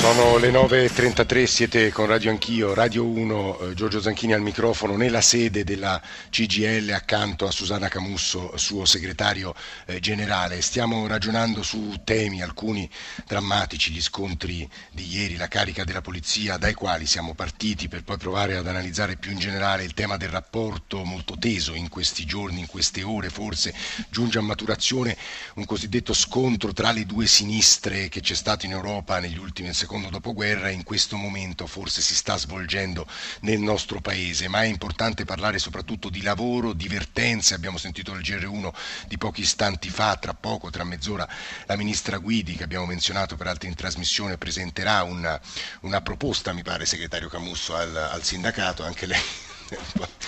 Sono le 9.33, siete con Radio Anch'io, Radio 1, eh, Giorgio Zanchini al microfono, nella sede della CGL accanto a Susanna Camusso, suo segretario eh, generale. Stiamo ragionando su temi, alcuni drammatici, gli scontri di ieri, la carica della polizia, dai quali siamo partiti per poi provare ad analizzare più in generale il tema del rapporto molto teso in questi giorni, in queste ore forse, giunge a maturazione un cosiddetto scontro tra le due sinistre che c'è stato in Europa negli ultimi secondi secondo dopoguerra in questo momento forse si sta svolgendo nel nostro paese, ma è importante parlare soprattutto di lavoro, divertenze, abbiamo sentito il GR1 di pochi istanti fa, tra poco, tra mezz'ora, la ministra Guidi che abbiamo menzionato peraltro in trasmissione presenterà una, una proposta, mi pare, segretario Camusso, al, al sindacato, anche lei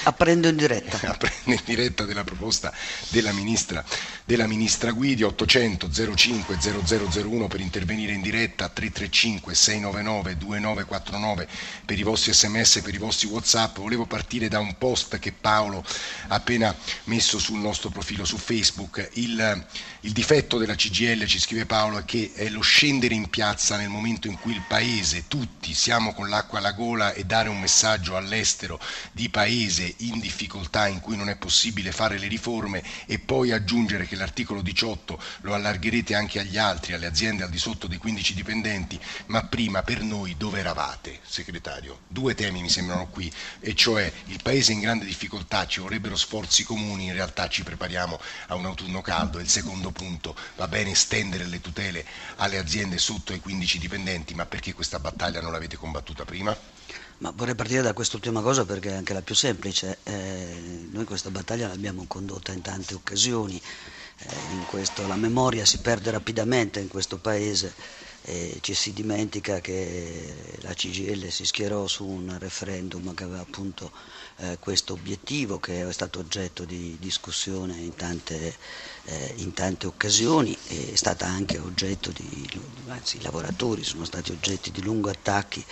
Apprendo in diretta. Apprendo in diretta della proposta della ministra, della ministra Guidi, 800 05 0001 per intervenire in diretta, 335 699 2949 per i vostri sms, per i vostri whatsapp. Volevo partire da un post che Paolo ha appena messo sul nostro profilo su Facebook. Il, il difetto della CGL, ci scrive Paolo, è che è lo scendere in piazza nel momento in cui il Paese, tutti siamo con l'acqua alla gola e dare un messaggio all'estero di paese in difficoltà in cui non è possibile fare le riforme e poi aggiungere che l'articolo 18 lo allargherete anche agli altri, alle aziende al di sotto dei 15 dipendenti, ma prima per noi dove eravate, segretario? Due temi mi sembrano qui, e cioè il paese in grande difficoltà, ci vorrebbero sforzi comuni, in realtà ci prepariamo a un autunno caldo e il secondo punto, va bene estendere le tutele alle aziende sotto i 15 dipendenti, ma perché questa battaglia non l'avete combattuta prima? Ma vorrei partire da quest'ultima cosa perché è anche la più semplice. Eh, noi questa battaglia l'abbiamo condotta in tante occasioni, eh, questo, la memoria si perde rapidamente in questo paese e ci si dimentica che la CGL si schierò su un referendum che aveva appunto eh, questo obiettivo che è stato oggetto di discussione in tante, eh, in tante occasioni e è stata anche oggetto di, anzi i lavoratori sono stati oggetti di lunghi attacchi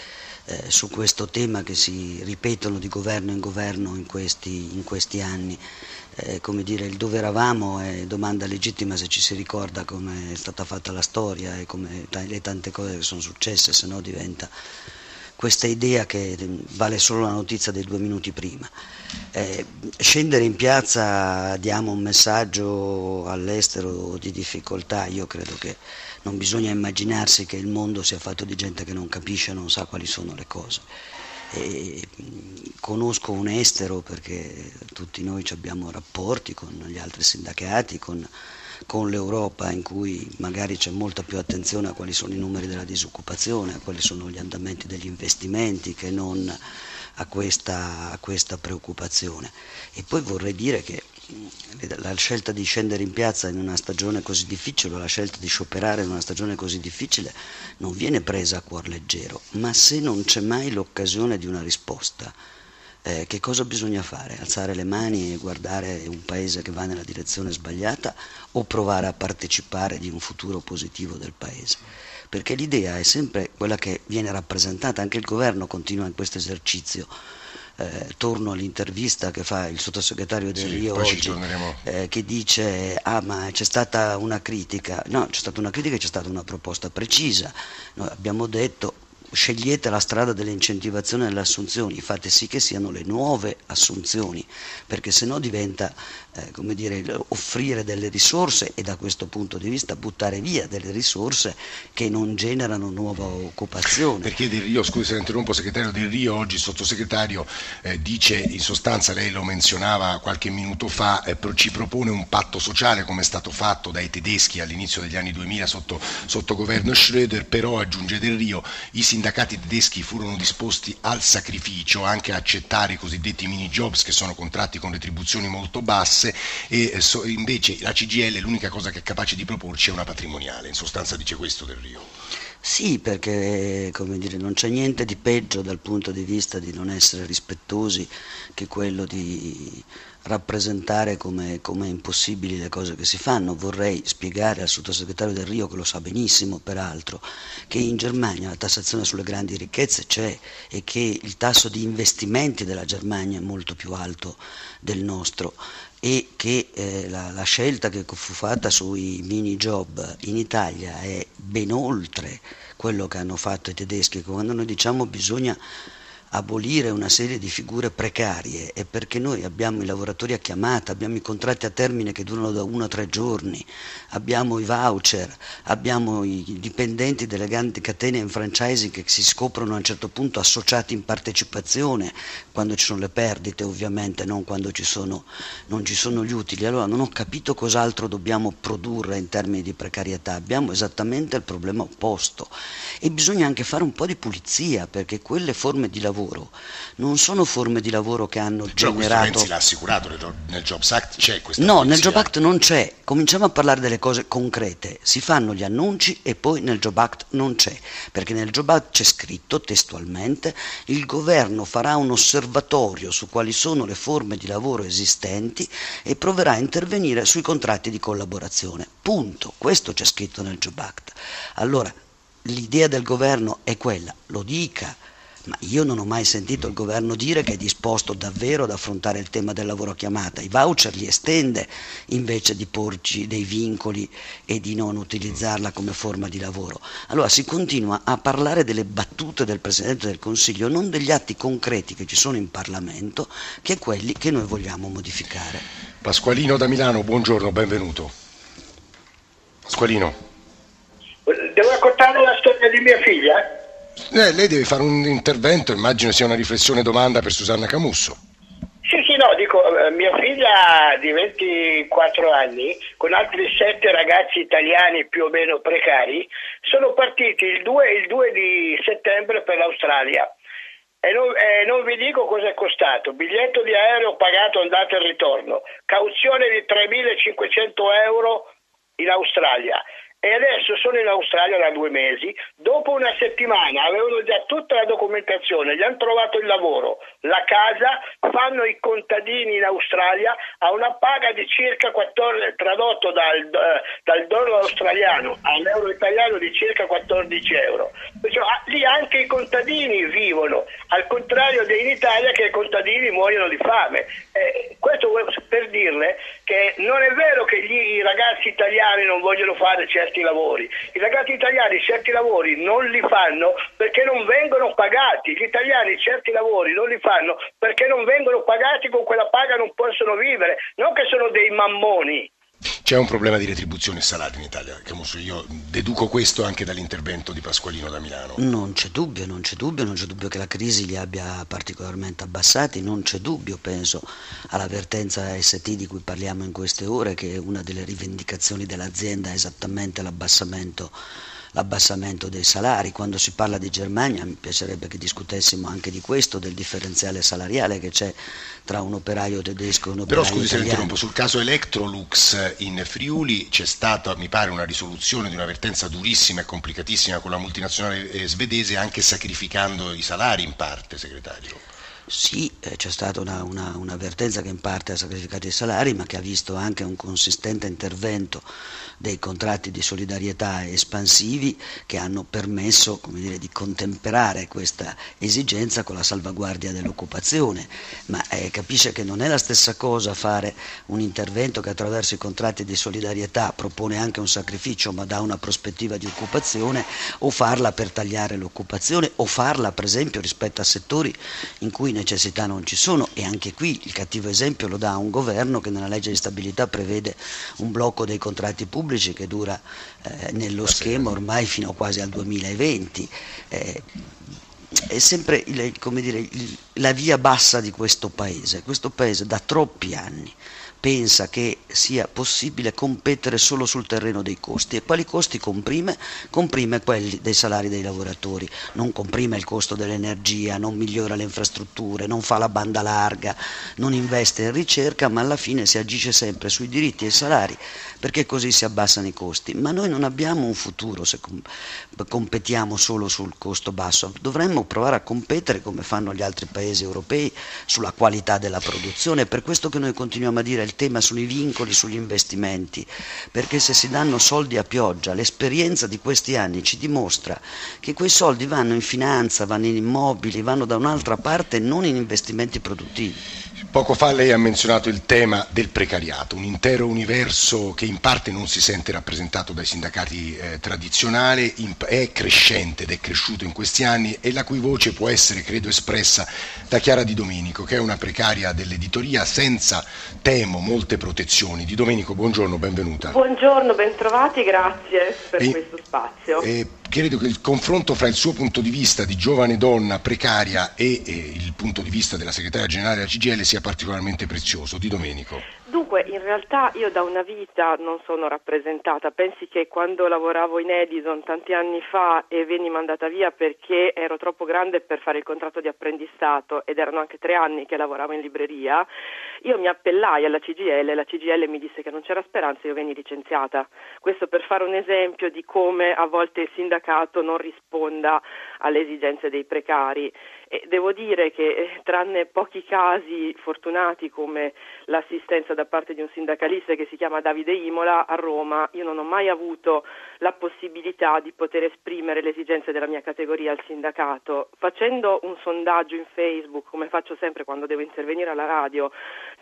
eh, su questo tema che si ripetono di governo in governo in questi, in questi anni. Eh, come dire, il dove eravamo è domanda legittima se ci si ricorda come è stata fatta la storia e come t- le tante cose che sono successe, se no diventa questa idea che vale solo la notizia dei due minuti prima. Eh, scendere in piazza diamo un messaggio all'estero di difficoltà, io credo che non bisogna immaginarsi che il mondo sia fatto di gente che non capisce, non sa quali sono le cose. E conosco un estero perché tutti noi abbiamo rapporti con gli altri sindacati, con, con l'Europa in cui magari c'è molta più attenzione a quali sono i numeri della disoccupazione, a quali sono gli andamenti degli investimenti che non a questa, a questa preoccupazione. E poi vorrei dire che la scelta di scendere in piazza in una stagione così difficile, la scelta di scioperare in una stagione così difficile non viene presa a cuor leggero, ma se non c'è mai l'occasione di una risposta, eh, che cosa bisogna fare? Alzare le mani e guardare un paese che va nella direzione sbagliata o provare a partecipare di un futuro positivo del paese? Perché l'idea è sempre quella che viene rappresentata, anche il governo continua in questo esercizio eh, torno all'intervista che fa il sottosegretario Del sì, Rio oggi, eh, che dice ah ma c'è stata una critica, no c'è stata una critica e c'è stata una proposta precisa, noi abbiamo detto scegliete la strada dell'incentivazione delle assunzioni, fate sì che siano le nuove assunzioni, perché se no diventa eh, come dire, offrire delle risorse e da questo punto di vista buttare via delle risorse che non generano nuova occupazione. Perché Del Rio, scusi se interrompo, segretario Del Rio, oggi sottosegretario eh, dice, in sostanza lei lo menzionava qualche minuto fa, eh, ci propone un patto sociale come è stato fatto dai tedeschi all'inizio degli anni 2000 sotto, sotto governo Schröder, però aggiunge Del Rio, i sindacati tedeschi furono disposti al sacrificio, anche a accettare i cosiddetti mini jobs che sono contratti con retribuzioni molto basse e eh, so, invece la CGL l'unica cosa che è capace di proporci è una patrimoniale, in sostanza dice questo del Rio. Sì, perché dire, non c'è niente di peggio dal punto di vista di non essere rispettosi che quello di rappresentare come, come impossibili le cose che si fanno. Vorrei spiegare al sottosegretario Del Rio, che lo sa benissimo peraltro, che in Germania la tassazione sulle grandi ricchezze c'è e che il tasso di investimenti della Germania è molto più alto del nostro e che eh, la, la, scelta che fu fatta sui mini job in Italia è ben oltre quello che hanno fatto i tedeschi. Quando noi diciamo bisogna abolire una serie di figure precarie è perché noi abbiamo i lavoratori a chiamata, abbiamo i contratti a termine che durano da uno a tre giorni, abbiamo i voucher, abbiamo i dipendenti delle grandi catene in franchising che si scoprono a un certo punto associati in partecipazione quando ci sono le perdite ovviamente, non quando ci sono, non ci sono gli utili. Allora non ho capito cos'altro dobbiamo produrre in termini di precarietà, abbiamo esattamente il problema opposto e bisogna anche fare un po' di pulizia perché quelle forme di lavoro lavoro. Non sono forme di lavoro che hanno Però generato... Renzi l'ha assicurato, nel Jobs Act c'è questa No, nel Jobs Act non c'è, cominciamo a parlare delle cose concrete, si fanno gli annunci e poi nel Jobs Act non c'è, perché nel Jobs Act c'è scritto testualmente il governo farà un osservatorio su quali sono le forme di lavoro esistenti e proverà a intervenire sui contratti di collaborazione. Punto, questo c'è scritto nel Jobs Act. Allora, l'idea del governo è quella, lo dica, ma io non ho mai sentito il governo dire che è disposto davvero ad affrontare il tema del lavoro a chiamata. I voucher li estende invece di porci dei vincoli e di non utilizzarla come forma di lavoro. Allora si continua a parlare delle battute del Presidente del Consiglio, non degli atti concreti che ci sono in Parlamento, che è quelli che noi vogliamo modificare. Pasqualino da Milano, buongiorno, benvenuto. Pasqualino. Devo raccontare la storia di mia figlia? Eh, lei deve fare un intervento, immagino sia una riflessione domanda per Susanna Camusso. Sì, sì, no, dico, eh, mia figlia di 24 anni, con altri sette ragazzi italiani più o meno precari, sono partiti il 2, il 2 di settembre per l'Australia. E non, eh, non, vi dico cosa è costato. Biglietto di aereo pagato andata e ritorno, cauzione di 3.500 euro in Australia e adesso sono in Australia da due mesi, dopo una settimana avevano già tutta la documentazione, gli hanno trovato il lavoro, la casa, fanno i contadini in Australia a una paga di circa 14, tradotto dal, dal dollaro australiano all'euro italiano di circa 14 euro. Cioè, lì anche i contadini vivono, al contrario di in Italia che i contadini muoiono di fame. Eh, questo dirle che non è vero che gli, i ragazzi italiani non vogliono fare certi lavori. I ragazzi italiani certi lavori non li fanno perché non vengono pagati. Gli italiani certi lavori non li fanno perché non vengono pagati, con quella paga non possono vivere, non che sono dei mammoni. C'è un problema di retribuzione salari in Italia, Camusso. Io deduco questo anche dall'intervento di Pasqualino da Milano. Non c'è dubbio, non c'è dubbio, non c'è dubbio che la crisi li abbia particolarmente abbassati, non c'è dubbio, penso alla vertenza ST di cui parliamo in queste ore, che una delle rivendicazioni dell'azienda è esattamente l'abbassamento l'abbassamento dei salari. Quando si parla di Germania mi piacerebbe che discutessimo anche di questo, del differenziale salariale che c'è tra un operaio tedesco e un operaio Però scusi italiano. se interrompo, sul caso Electrolux in Friuli c'è stata, mi pare, una risoluzione di un'avvertenza durissima e complicatissima con la multinazionale eh, svedese anche sacrificando i salari in parte, segretario. Sì, eh, c'è stata una, una, un'avvertenza che in parte ha sacrificato i salari, ma che ha visto anche un consistente intervento dei contratti di solidarietà espansivi che hanno permesso dire, di contemperare questa esigenza con la salvaguardia dell'occupazione, ma eh, capisce che non è la stessa cosa fare un intervento che attraverso i contratti di solidarietà propone anche un sacrificio ma dà una prospettiva di occupazione o farla per tagliare l'occupazione o farla per esempio rispetto a settori in cui necessità non ci sono e anche qui il cattivo esempio lo dà un governo che nella legge di stabilità prevede un blocco dei contratti pubblici che dura eh, nello schema ormai fino quasi al 2020. Eh, è sempre il, dire, il, la via bassa di questo paese. Questo paese da troppi anni pensa che sia possibile competere solo sul terreno dei costi. E quali costi comprime? Comprime quelli dei salari dei lavoratori, non comprime il costo dell'energia, non migliora le infrastrutture, non fa la banda larga, non investe in ricerca, ma alla fine si agisce sempre sui diritti e i salari perché così si abbassano i costi. Ma noi non abbiamo un futuro se competiamo solo sul costo basso, dovremmo provare a competere come fanno gli altri paesi europei sulla qualità della produzione, è per questo che noi continuiamo a dire il tema sui vincoli sugli investimenti, perché se si danno soldi a pioggia, l'esperienza di questi anni ci dimostra che quei soldi vanno in finanza, vanno in immobili, vanno da un'altra parte, non in investimenti produttivi. Poco fa lei ha menzionato il tema del precariato, un intero universo che in parte non si sente rappresentato dai sindacati eh, tradizionali, è crescente ed è cresciuto in questi anni e la cui voce può essere, credo, espressa da Chiara Di Domenico, che è una precaria dell'editoria senza, temo, molte protezioni. Di Domenico, buongiorno, benvenuta. Buongiorno, bentrovati, grazie per e, questo spazio. E, credo che il confronto fra il suo punto di vista di giovane donna precaria e, e il punto di vista della segretaria generale della CGL sia particolarmente prezioso. Di Domenico. Dunque, in realtà io da una vita non sono rappresentata. Pensi che quando lavoravo in Edison tanti anni fa e venni mandata via perché ero troppo grande per fare il contratto di apprendistato ed erano anche tre anni che lavoravo in libreria, io mi appellai alla CGL e la CGL mi disse che non c'era speranza e io venni licenziata. Questo per fare un esempio di come a volte il sindacato non risponda alle esigenze dei precari. E devo dire che eh, tranne pochi casi fortunati come l'assistenza da parte di un sindacalista che si chiama Davide Imola a Roma, io non ho mai avuto la possibilità di poter esprimere le esigenze della mia categoria al sindacato. Facendo un sondaggio in Facebook, come faccio sempre quando devo intervenire alla radio,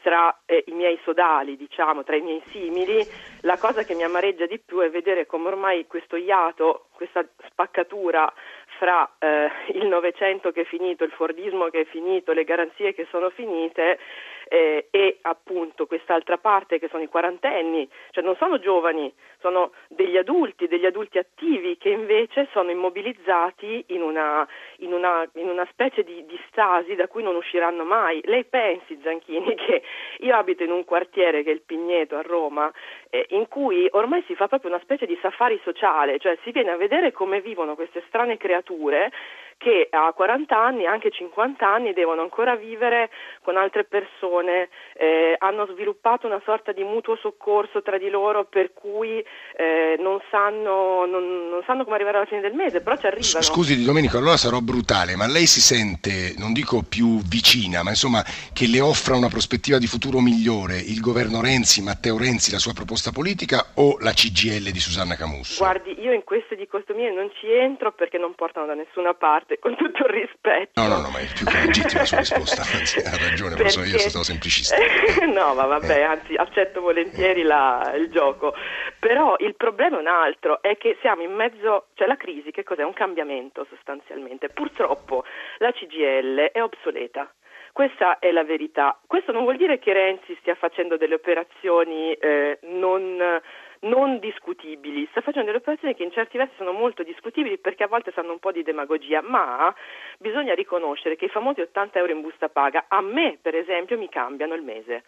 tra eh, i miei sodali, diciamo, tra i miei simili, la cosa che mi amareggia di più è vedere come ormai questo iato, questa spaccatura fra eh, il Novecento che è finito, il Fordismo che è finito, le garanzie che sono finite eh, e appunto quest'altra parte che sono i quarantenni, cioè non sono giovani, sono degli adulti, degli adulti attivi che invece sono immobilizzati in una, in una, in una specie di, di, stasi da cui non usciranno mai. Lei pensi, Zanchini, che io abito in un quartiere che è il Pigneto a Roma, eh, in cui ormai si fa proprio una specie di safari sociale, cioè si viene a vedere come vivono queste strane creature che a 40 anni, anche 50 anni, devono ancora vivere con altre persone, eh, hanno sviluppato una sorta di mutuo soccorso tra di loro per cui eh, non, sanno, non, non, sanno, come arrivare alla fine del mese, però ci arrivano. Scusi Di Domenico, allora sarò brutale, ma lei si sente, non dico più vicina, ma insomma che le offra una prospettiva di futuro migliore il governo Renzi, Matteo Renzi, la sua proposta politica o la CGL di Susanna Camusso? Guardi, io in queste dicostomie non ci entro perché non portano da nessuna parte parte, con tutto il rispetto. No, no, no, ma è più che legittima la sua risposta, anzi, ha ragione, Perché... so io sono stato semplicista. no, ma vabbè, eh. anzi, accetto volentieri la, il gioco. Però il problema è un altro, è che siamo in mezzo, cioè la crisi che cos'è? Un cambiamento sostanzialmente. Purtroppo la CGL è obsoleta. Questa è la verità. Questo non vuol dire che Renzi stia facendo delle operazioni eh, non non discutibili, sta facendo delle operazioni che in certi versi sono molto discutibili perché a volte sanno un po' di demagogia, ma bisogna riconoscere che i famosi 80 euro in busta paga a me per esempio mi cambiano il mese.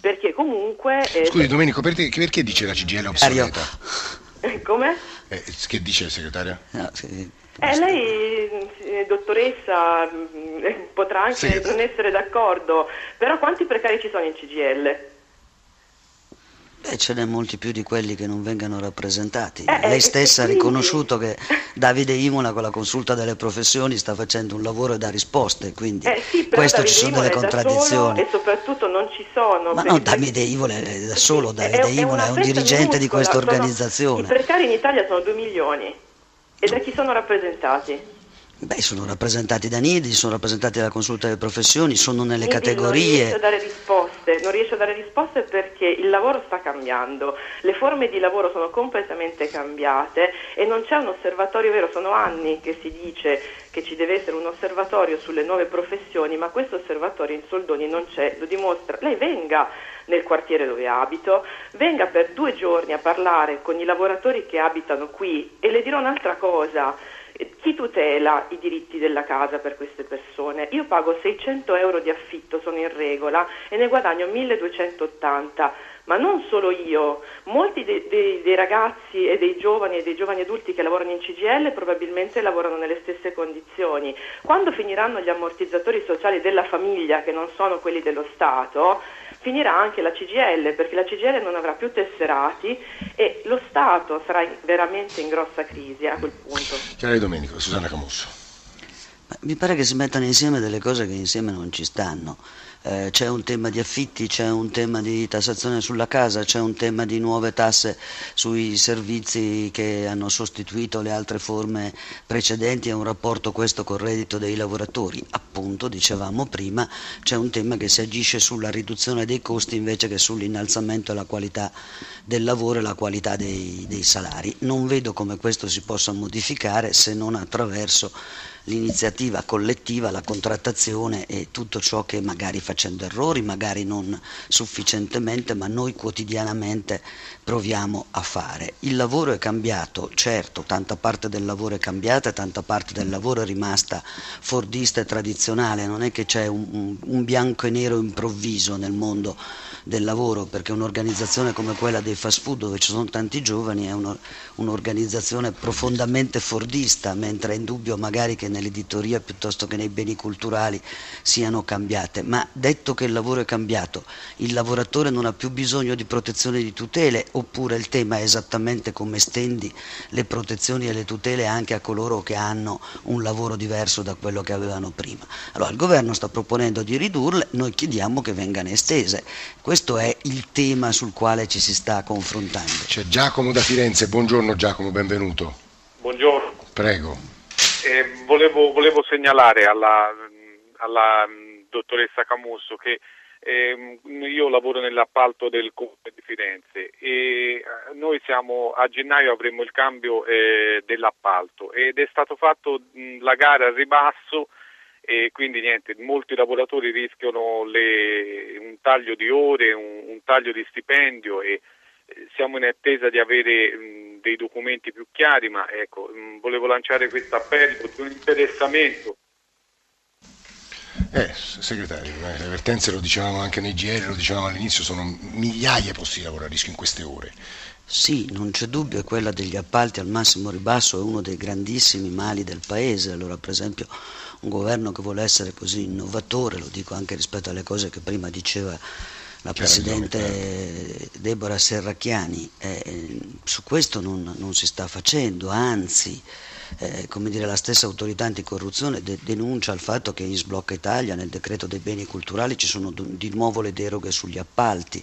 Perché comunque... Eh, Scusi Domenico, perché, perché dice la CGL obsoleta? Come? Eh, che dice il segretario? No, sì. Eh, lei, eh, dottoressa, mm, potrà anche sì. non essere d'accordo, però quanti precari ci sono in CGL? Beh, ce n'è molti più di quelli che non vengano rappresentati. Eh, Lei eh, stessa ha riconosciuto che Davide Imola con la consulta delle professioni sta facendo un lavoro e dà risposte, quindi eh sì, questo Davide ci sono Imola delle contraddizioni. e soprattutto non ci sono. Ma non Davide Imola è da solo, Davide è, Imola è, un dirigente minuscola. di questa organizzazione. I precari in Italia sono 2 milioni e da chi sono rappresentati? Beh, sono rappresentati da Nidi, sono rappresentati dalla consulta delle professioni, sono nelle Nidi categorie. Non riesce a dare risposte, non riesce a dare risposte perché il lavoro sta cambiando, le forme di lavoro sono completamente cambiate e non c'è un osservatorio vero, sono anni che si dice che ci deve essere un osservatorio sulle nuove professioni, ma questo osservatorio in Soldoni non c'è, lo dimostra. Lei venga nel quartiere dove abito, venga per due giorni a parlare con i lavoratori che abitano qui e le dirò un'altra cosa chi tutela i diritti della casa per queste persone? Io pago 600 euro di affitto, sono in regola e ne guadagno 1280 ma non solo io, molti dei, dei, dei, ragazzi e dei giovani e dei giovani adulti che lavorano in CGL probabilmente lavorano nelle stesse condizioni. Quando finiranno gli ammortizzatori sociali della famiglia, che non sono quelli dello Stato, finirà anche la CGL, perché la CGL non avrà più tesserati e lo Stato sarà veramente in grossa crisi a quel punto. Chiara Domenico, Susanna Camusso. Mi pare che si mettano insieme delle cose che insieme non ci stanno eh, c'è un tema di affitti, c'è un tema di tassazione sulla casa, c'è un tema di nuove tasse sui servizi che hanno sostituito le altre forme precedenti, è un rapporto questo col reddito dei lavoratori. Appunto, dicevamo prima, c'è un tema che si agisce sulla riduzione dei costi invece che sull'innalzamento della qualità del lavoro e la qualità dei, dei salari. Non vedo come questo si possa modificare se non attraverso l'iniziativa collettiva, la contrattazione e tutto ciò che magari facendo errori, magari non sufficientemente, ma noi quotidianamente proviamo a fare. Il lavoro è cambiato, certo, tanta parte del lavoro è cambiata, tanta parte del lavoro è rimasta fordista e tradizionale, non è che c'è un, un bianco e nero improvviso nel mondo del lavoro, perché un'organizzazione come quella dei fast food dove ci sono tanti giovani è un'organizzazione profondamente fordista, mentre è indubbio magari che nell'editoria piuttosto che nei beni culturali siano cambiate. Ma detto che il lavoro è cambiato, il lavoratore non ha più bisogno di protezione e di tutele, oppure il tema è esattamente come stendi le protezioni e le tutele anche a coloro che hanno un lavoro diverso da quello che avevano prima. Allora il governo sta proponendo di ridurle, noi chiediamo che vengano estese. Questo è il tema sul quale ci si sta confrontando. C'è Giacomo da Firenze, buongiorno Giacomo, benvenuto. Buongiorno. Prego. Eh, volevo, volevo, segnalare alla, alla dottoressa Camusso che eh, io lavoro nell'appalto del Comune di Firenze e eh, noi siamo, a gennaio avremo il cambio eh, dell'appalto ed è stato fatto mh, la gara al ribasso e quindi niente, molti lavoratori rischiano le, un taglio di ore, un, un, taglio di stipendio e eh, siamo in attesa di avere mh, dei documenti più chiari, ma ecco, mh, volevo lanciare questo appello di un interessamento. Eh, segretario, eh, le vertenze lo dicevamo anche nei GR, lo dicevamo all'inizio, sono migliaia posti di lavoro a rischio in queste ore. Sì, non c'è dubbio, quella degli appalti al massimo ribasso è uno dei grandissimi mali del Paese. Allora, per esempio, un governo che vuole essere così innovatore, lo dico anche rispetto alle cose che prima diceva la Presidente Deborah Serracchiani, eh, su questo non, non, si sta facendo, anzi eh, dire, la stessa autorità anticorruzione de- denuncia il fatto che in Sblocca Italia nel decreto dei beni culturali ci sono di nuovo le deroghe sugli appalti.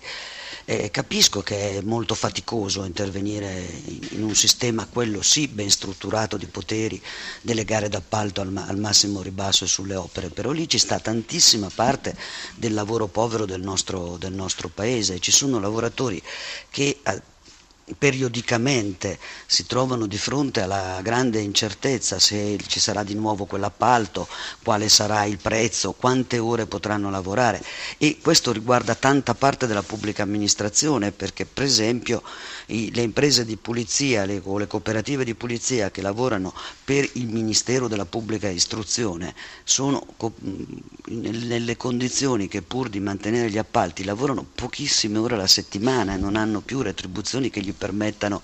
Eh, capisco che è molto faticoso intervenire in un sistema, quello sì, ben strutturato di poteri delle gare d'appalto al, ma- al massimo ribasso sulle opere, però lì ci sta tantissima parte del lavoro povero del nostro, del nostro paese. Ci sono lavoratori che periodicamente si trovano di fronte alla grande incertezza se ci sarà di nuovo quell'appalto, quale sarà il prezzo, quante ore potranno lavorare. E questo riguarda tanta parte della pubblica amministrazione perché per esempio i, le imprese di pulizia le, o le cooperative di pulizia che lavorano per il Ministero della Pubblica Istruzione sono co- nelle condizioni che pur di mantenere gli appalti lavorano pochissime ore alla settimana e non hanno più retribuzioni che gli permettano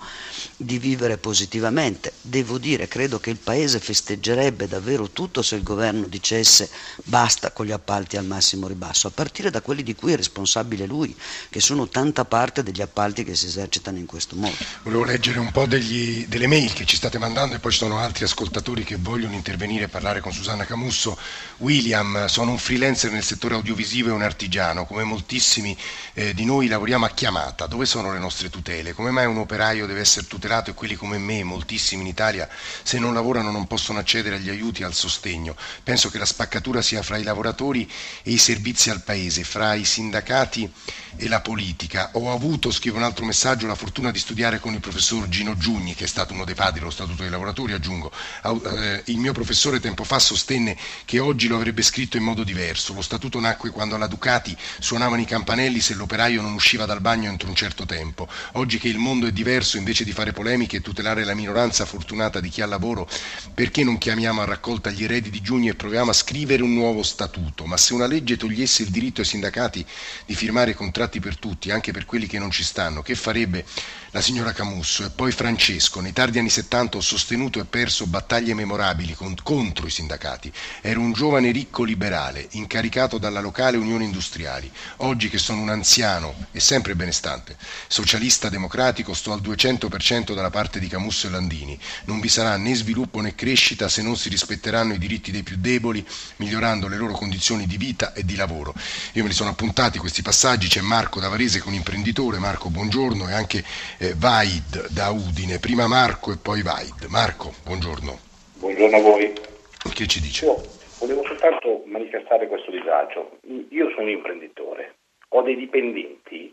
di vivere positivamente. Devo dire, credo che il Paese festeggerebbe davvero tutto se il governo dicesse basta con gli appalti al massimo ribasso, a partire da quelli di cui è responsabile lui, che sono tanta parte degli appalti che si esercitano in questo modo. Volevo leggere un po' degli, delle mail che ci state mandando e poi ci sono altri ascoltatori che vogliono intervenire e parlare con Susanna Camusso. William, sono un freelancer nel settore audiovisivo e un artigiano, come moltissimi eh, di noi lavoriamo a chiamata. Dove sono le nostre tutele? Come mai un operaio deve essere tutelato e quelli come me, moltissimi in Italia, se non lavorano non possono accedere agli aiuti e al sostegno. Penso che la spaccatura sia fra i lavoratori e i servizi al Paese, fra i sindacati e la politica. Ho avuto, scrive un altro messaggio, la fortuna di studiare con il professor Gino Giugni, che è stato uno dei padri dello Statuto dei lavoratori, aggiungo. Eh, il mio professore tempo fa sostenne che oggi lo avrebbe scritto in modo diverso. Lo Statuto nacque quando alla Ducati suonavano i campanelli se l'operaio non usciva dal bagno entro un certo tempo. Oggi che il mondo mondo è diverso, invece di fare polemiche e tutelare la minoranza fortunata di chi ha lavoro, perché non chiamiamo a raccolta gli eredi di giugno e proviamo a scrivere un nuovo statuto? Ma se una legge togliesse il diritto ai sindacati di firmare contratti per tutti, anche per quelli che non ci stanno, che farebbe la signora Camusso e poi Francesco. Nei tardi anni 70 ho sostenuto e perso battaglie memorabili con, contro i sindacati. Ero un giovane ricco liberale, incaricato dalla locale Unione Industriali. Oggi che sono un anziano e sempre benestante, socialista democratico, sto al 200% dalla parte di Camusso e Landini. Non vi sarà né sviluppo né crescita se non si rispetteranno i diritti dei più deboli, migliorando le loro condizioni di vita e di lavoro. Io me li sono appuntati questi passaggi, c'è Marco da Varese che è un imprenditore, Marco buongiorno, e anche eh, Vaid da Udine, prima Marco e poi Vaid. Marco, buongiorno. Buongiorno a voi. Che ci dice? Io volevo soltanto manifestare questo disagio. Io sono imprenditore, ho dei dipendenti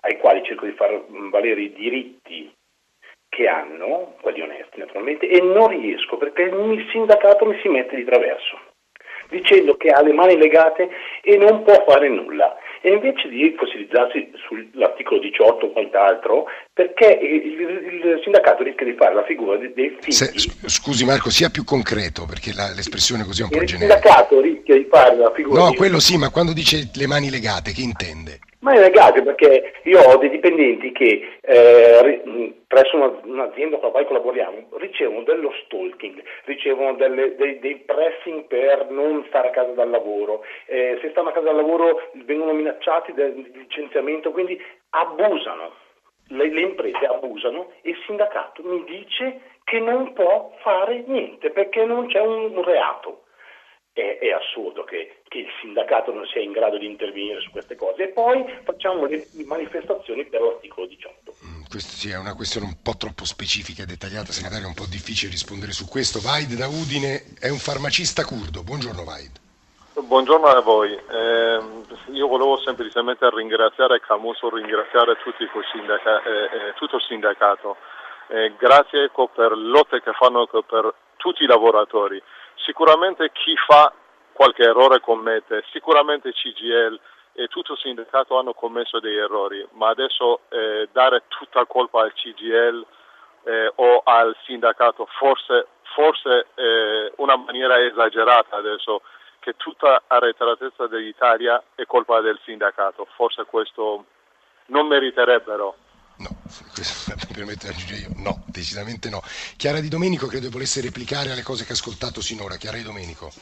ai quali cerco di far valere i diritti che hanno, quelli onesti naturalmente, e non riesco perché il sindacato mi si mette di traverso, dicendo che ha le mani legate e non può fare nulla. E invece di fossilizzarsi sull'articolo 18 o quant'altro, perché il, il, sindacato rischia di fare la figura dei, dei figli. Se, scusi Marco, sia più concreto, perché la, l'espressione così è un po' generica. Il sindacato rischia di fare la figura... No, quello sì, ma quando dice le mani legate, che intende? Mani legate perché io ho dei dipendenti che eh, presso una, un'azienda con la quale collaboriamo ricevono dello stalking, ricevono delle, dei, dei, pressing per non stare a casa dal lavoro, eh, se stanno a casa dal lavoro vengono minacciati di licenziamento, quindi abusano, le, le imprese abusano e il sindacato mi dice che non può fare niente perché non c'è un reato è, è assurdo che, che, il sindacato non sia in grado di intervenire su queste cose e poi facciamo le manifestazioni per l'articolo 18. Mm, questa sì, è una questione un po' troppo specifica e dettagliata, segretario, è un po' difficile rispondere su questo. Vaid da Udine è un farmacista curdo. Buongiorno Vaid. Buongiorno a voi. Eh, io volevo semplicemente ringraziare Camuso, ringraziare tutti sindaca- eh, eh, tutto il sindacato. Eh, grazie ecco, per lotte che fanno ecco, per tutti i lavoratori. Sicuramente chi fa qualche errore commette, sicuramente CGL e tutto il sindacato hanno commesso dei errori, ma adesso eh, dare tutta colpa al CGL eh, o al sindacato forse, forse eh, una maniera esagerata adesso che tutta arretratezza dell'Italia è colpa del sindacato, forse questo non meriterebbero. No, questo mi permette di aggiungere io. No, decisamente no. Chiara Di Domenico credo volesse replicare alle cose che ha ascoltato sinora. Chiara Di Domenico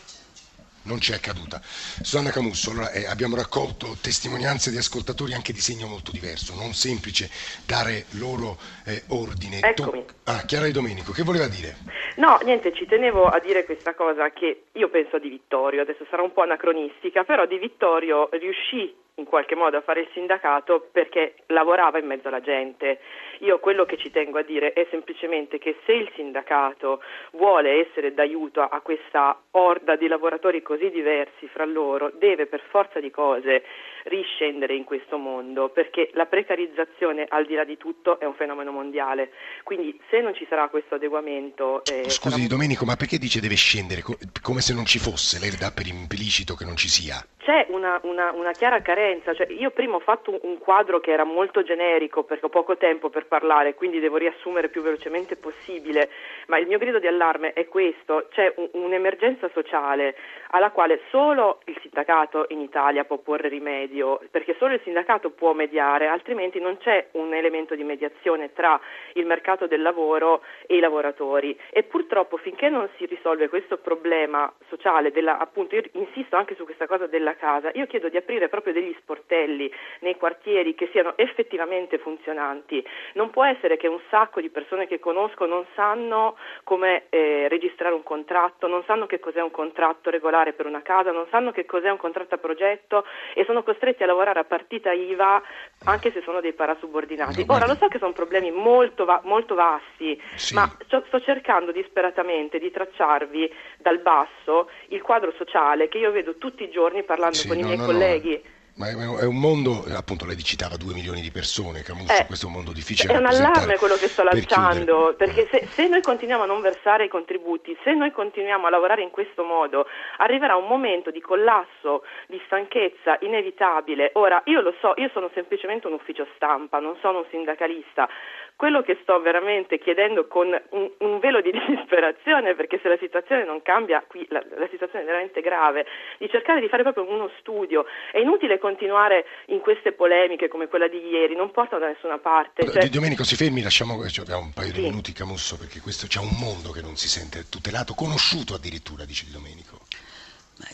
non c'è accaduta. Susanna Camusso, allora, eh, abbiamo raccolto testimonianze di ascoltatori anche di segno molto diverso, non semplice dare loro eh, ordine. Eccomi. ah, Chiara Di Domenico, che voleva dire? No, niente, ci tenevo a dire questa cosa che io penso di Vittorio, adesso sarà un po' anacronistica, però di Vittorio riuscì in qualche modo a fare il sindacato perché lavorava in mezzo alla gente. Io quello che ci tengo a dire è semplicemente che se il sindacato vuole essere d'aiuto a questa orda di lavoratori così diversi fra loro, deve per forza di cose riscendere in questo mondo perché la precarizzazione al di là di tutto è un fenomeno mondiale. Quindi se non ci sarà questo adeguamento... Eh, Scusi sarà... Domenico, ma perché dice deve scendere? Come se non ci fosse, lei dà per implicito che non ci sia? C'è una, una, una chiara carenza, cioè, io prima ho fatto un quadro che era molto generico perché ho poco tempo per parlare, quindi devo riassumere più velocemente possibile, ma il mio grido di allarme è questo, c'è un, un'emergenza sociale alla quale solo il sindacato in Italia può porre rimedio, perché solo il sindacato può mediare, altrimenti non c'è un elemento di mediazione tra il mercato del lavoro e i lavoratori. E purtroppo finché non si risolve questo problema sociale, della, appunto io insisto anche su questa cosa della casa, io chiedo di aprire proprio degli sportelli nei quartieri che siano effettivamente funzionanti. Non può essere che un sacco di persone che conosco non sanno come eh, registrare un contratto, non sanno che cos'è un contratto regolare per una casa, non sanno che cos'è un contratto a progetto e sono costretti a lavorare a partita IVA anche se sono dei parasubordinati. Ora lo so che sono problemi molto, va- molto vasti, sì. ma sto cercando disperatamente di tracciarvi dal basso il quadro sociale che io vedo tutti i giorni parlando sì, con no, i miei no, colleghi. Ma è un mondo, appunto lei citava due milioni di persone, Camusso, eh, questo è un mondo difficile. È un allarme quello che sto lanciando, per perché se, se, noi continuiamo a non versare i contributi, se noi continuiamo a lavorare in questo modo, arriverà un momento di collasso, di stanchezza inevitabile. Ora, io lo so, io sono semplicemente un ufficio stampa, non sono un sindacalista, quello che sto veramente chiedendo con un, un, velo di disperazione, perché se la situazione non cambia, qui la, la, situazione è veramente grave, di cercare di fare proprio uno studio. È inutile continuare in queste polemiche come quella di ieri, non portano da nessuna parte. Cioè... Domenico si fermi, lasciamo, cioè, abbiamo un paio sì. di minuti Camusso, perché questo c'è un mondo che non si sente tutelato, conosciuto addirittura, dice Di Domenico.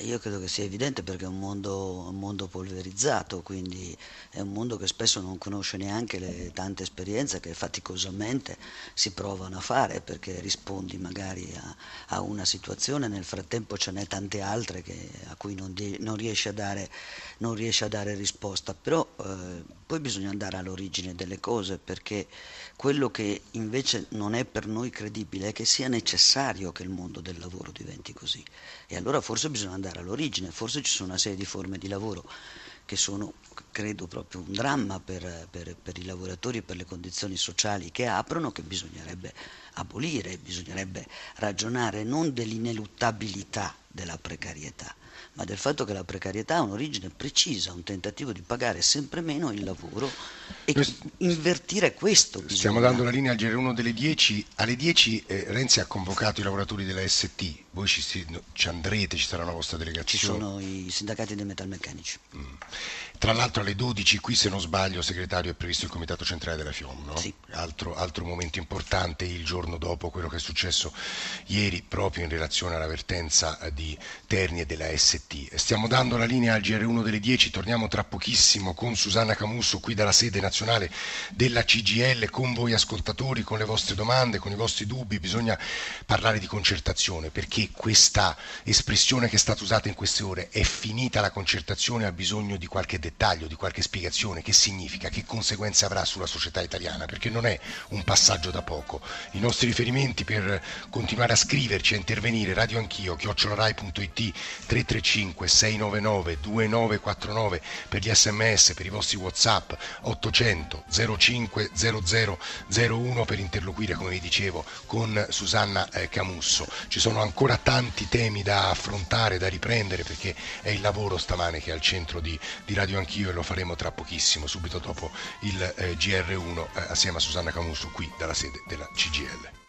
Io credo che sia evidente perché è un mondo, un mondo, polverizzato, quindi è un mondo che spesso non conosce neanche le tante esperienze che faticosamente si provano a fare perché rispondi magari a, a una situazione, nel frattempo ce n'è tante altre che, a cui non, di, non, riesce dare, non, riesce a dare, risposta, però eh, poi bisogna andare all'origine delle cose perché quello che invece non è per noi credibile è che sia necessario che il mondo del lavoro diventi così. E allora forse bisogna andare all'origine, forse ci sono una serie di forme di lavoro che sono, credo, proprio un dramma per, per, per i lavoratori e per le condizioni sociali che aprono, che bisognerebbe abolire, bisognerebbe ragionare non dell'ineluttabilità della precarietà, ma del fatto che la precarietà ha un'origine precisa, un tentativo di pagare sempre meno il lavoro e Noi invertire questo. Bisogna. Stiamo dando la linea al GR1 delle 10. Alle 10 eh, Renzi ha convocato i lavoratori della ST. Voi ci, ci, andrete, ci sarà una vostra delegazione? Ci sono i sindacati dei metalmeccanici. Mm. Tra l'altro alle 12 qui, se non sbaglio, segretario, è previsto il Comitato Centrale della FIOM, no? sì. altro, altro, momento importante il giorno dopo quello che è successo ieri proprio in relazione all'avvertenza eh, di Terni e della ST. Stiamo dando la linea al GR1 delle 10, torniamo tra pochissimo con Susanna Camusso qui dalla sede nazionale della CGL, con voi ascoltatori, con le vostre domande, con i vostri dubbi, bisogna parlare di concertazione perché questa espressione che è stata usata in queste ore è finita la concertazione, ha bisogno di qualche dettaglio dettaglio, di qualche spiegazione, che significa, che conseguenze avrà sulla società italiana, perché non è un passaggio da poco. I nostri riferimenti per continuare a scriverci, a intervenire, radio anch'io, chiocciolarai.it 335 699 2949 per gli sms, per i vostri whatsapp 800 05 0001 per interloquire, come vi dicevo, con Susanna eh, Camusso. Ci sono ancora tanti temi da affrontare, da riprendere, perché è il lavoro stamane che è al centro di, di Radio anch'io e lo faremo tra pochissimo, subito dopo il eh, GR1 eh, assieme a Susanna Camusso qui dalla sede della CGL.